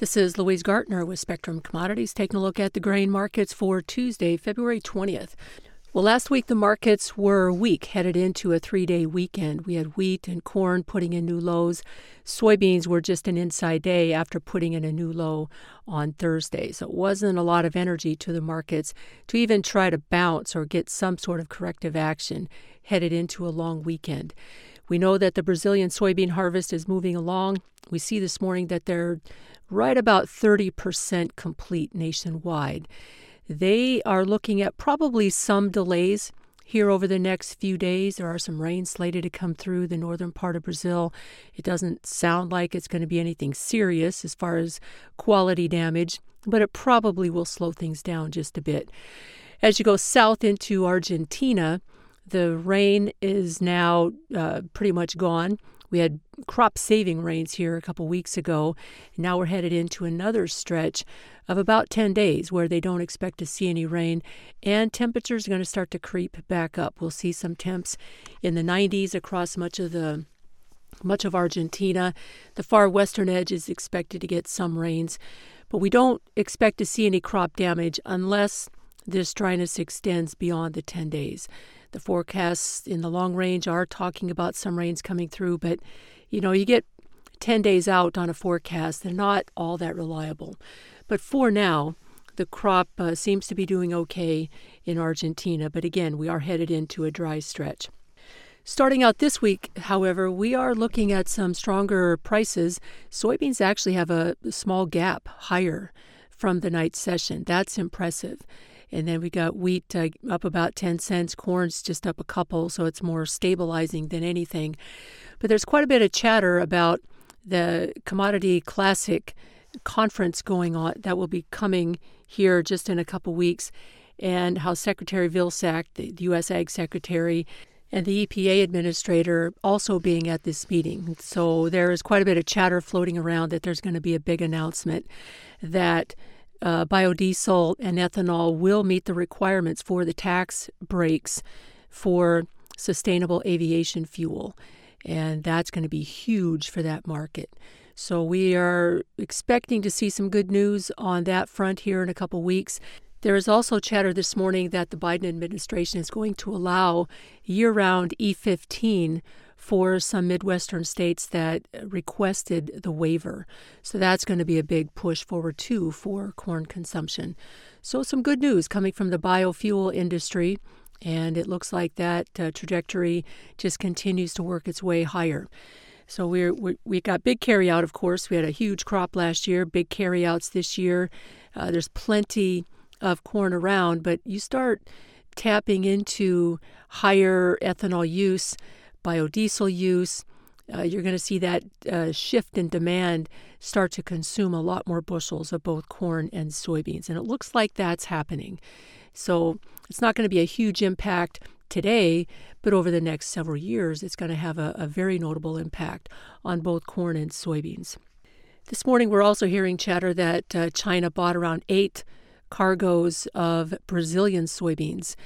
This is Louise Gartner with Spectrum Commodities taking a look at the grain markets for Tuesday, February 20th. Well, last week the markets were weak, headed into a three day weekend. We had wheat and corn putting in new lows. Soybeans were just an inside day after putting in a new low on Thursday. So it wasn't a lot of energy to the markets to even try to bounce or get some sort of corrective action headed into a long weekend. We know that the Brazilian soybean harvest is moving along. We see this morning that they're right about 30% complete nationwide. They are looking at probably some delays here over the next few days. There are some rain slated to come through the northern part of Brazil. It doesn't sound like it's going to be anything serious as far as quality damage, but it probably will slow things down just a bit. As you go south into Argentina, the rain is now uh, pretty much gone. We had crop saving rains here a couple weeks ago. Now we're headed into another stretch of about 10 days where they don't expect to see any rain and temperatures are going to start to creep back up. We'll see some temps in the 90s across much of the much of Argentina. The far western edge is expected to get some rains, but we don't expect to see any crop damage unless this dryness extends beyond the 10 days. The forecasts in the long range are talking about some rains coming through, but you know, you get 10 days out on a forecast, they're not all that reliable. But for now, the crop uh, seems to be doing okay in Argentina, but again, we are headed into a dry stretch. Starting out this week, however, we are looking at some stronger prices. Soybeans actually have a small gap higher from the night session. That's impressive. And then we got wheat uh, up about 10 cents, corn's just up a couple, so it's more stabilizing than anything. But there's quite a bit of chatter about the Commodity Classic conference going on that will be coming here just in a couple weeks, and how Secretary Vilsack, the U.S. Ag Secretary, and the EPA administrator also being at this meeting. So there is quite a bit of chatter floating around that there's going to be a big announcement that uh, biodiesel and ethanol will meet the requirements for the tax breaks for sustainable aviation fuel. And that's going to be huge for that market. So we are expecting to see some good news on that front here in a couple weeks. There is also chatter this morning that the Biden administration is going to allow year round E15 for some Midwestern states that requested the waiver. So that's going to be a big push forward, too, for corn consumption. So, some good news coming from the biofuel industry, and it looks like that uh, trajectory just continues to work its way higher. So we're, we we got big carryout, of course. We had a huge crop last year, big carryouts this year. Uh, there's plenty of corn around, but you start tapping into higher ethanol use biodiesel use, uh, you're going to see that uh, shift in demand start to consume a lot more bushels of both corn and soybeans. And it looks like that's happening. So it's not going to be a huge impact today, but over the next several years, it's going to have a, a very notable impact on both corn and soybeans. This morning, we're also hearing chatter that uh, China bought around eight cargoes of Brazilian soybeans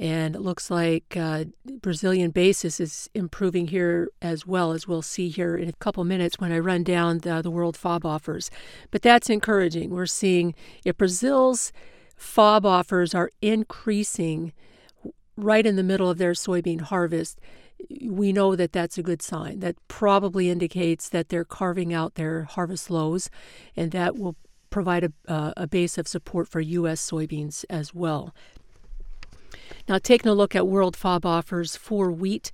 and it looks like uh, Brazilian basis is improving here as well, as we'll see here in a couple minutes when I run down the, the world FOB offers. But that's encouraging. We're seeing if Brazil's FOB offers are increasing right in the middle of their soybean harvest, we know that that's a good sign. That probably indicates that they're carving out their harvest lows, and that will provide a, uh, a base of support for U.S. soybeans as well. Now, taking a look at world FOB offers for wheat.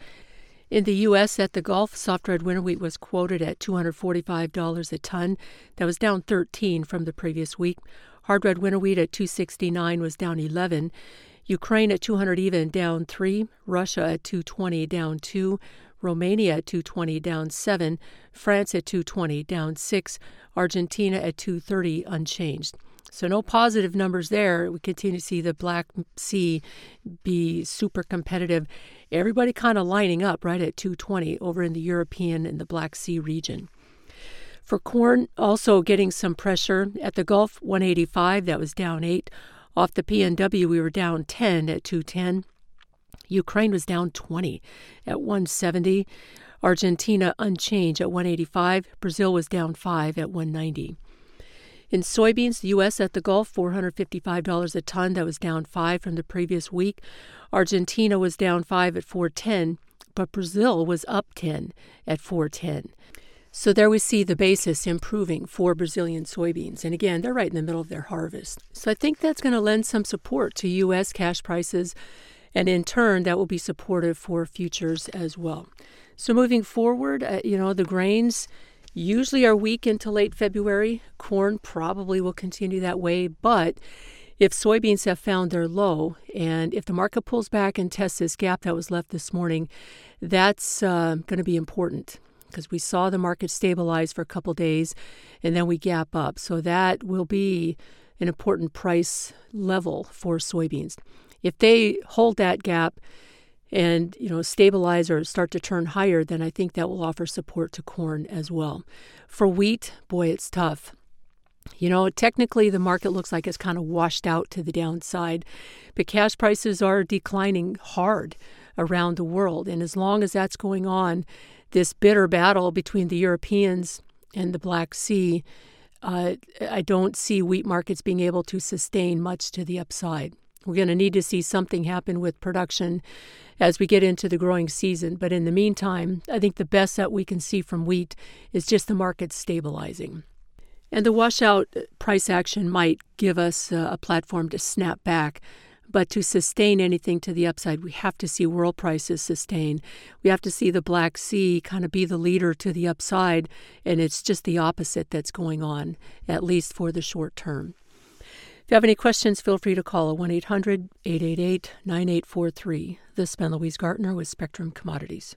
In the U.S., at the Gulf, soft red winter wheat was quoted at $245 a ton. That was down 13 from the previous week. Hard red winter wheat at 269 was down 11. Ukraine at 200 even down 3. Russia at 220 down 2. Romania at 220 down 7. France at 220 down 6. Argentina at 230 unchanged. So no positive numbers there. We continue to see the Black Sea be super competitive. Everybody kind of lining up right at 220 over in the European and the Black Sea region. For corn, also getting some pressure at the Gulf, 185, that was down 8. Off the PNW, we were down 10 at 210. Ukraine was down 20 at 170. Argentina unchanged at 185. Brazil was down 5 at 190. In soybeans, the U.S. at the Gulf, $455 a ton. That was down 5 from the previous week. Argentina was down 5 at 410, but Brazil was up 10 at 410. So there we see the basis improving for Brazilian soybeans. And again, they're right in the middle of their harvest. So I think that's going to lend some support to U.S. cash prices. And in turn, that will be supportive for futures as well. So moving forward, uh, you know, the grains usually are weak into late February. Corn probably will continue that way. But if soybeans have found their low, and if the market pulls back and tests this gap that was left this morning, that's uh, going to be important because we saw the market stabilize for a couple days and then we gap up. So that will be an important price level for soybeans. If they hold that gap and you know stabilize or start to turn higher, then I think that will offer support to corn as well. For wheat, boy, it's tough. You know, technically the market looks like it's kind of washed out to the downside, but cash prices are declining hard around the world. And as long as that's going on, this bitter battle between the Europeans and the Black Sea, uh, I don't see wheat markets being able to sustain much to the upside. We're going to need to see something happen with production as we get into the growing season. But in the meantime, I think the best that we can see from wheat is just the market stabilizing. And the washout uh, price action might give us uh, a platform to snap back but to sustain anything to the upside, we have to see world prices sustain. We have to see the Black Sea kind of be the leader to the upside, and it's just the opposite that's going on, at least for the short term. If you have any questions, feel free to call 1 800 888 9843. This is Ben Louise Gartner with Spectrum Commodities.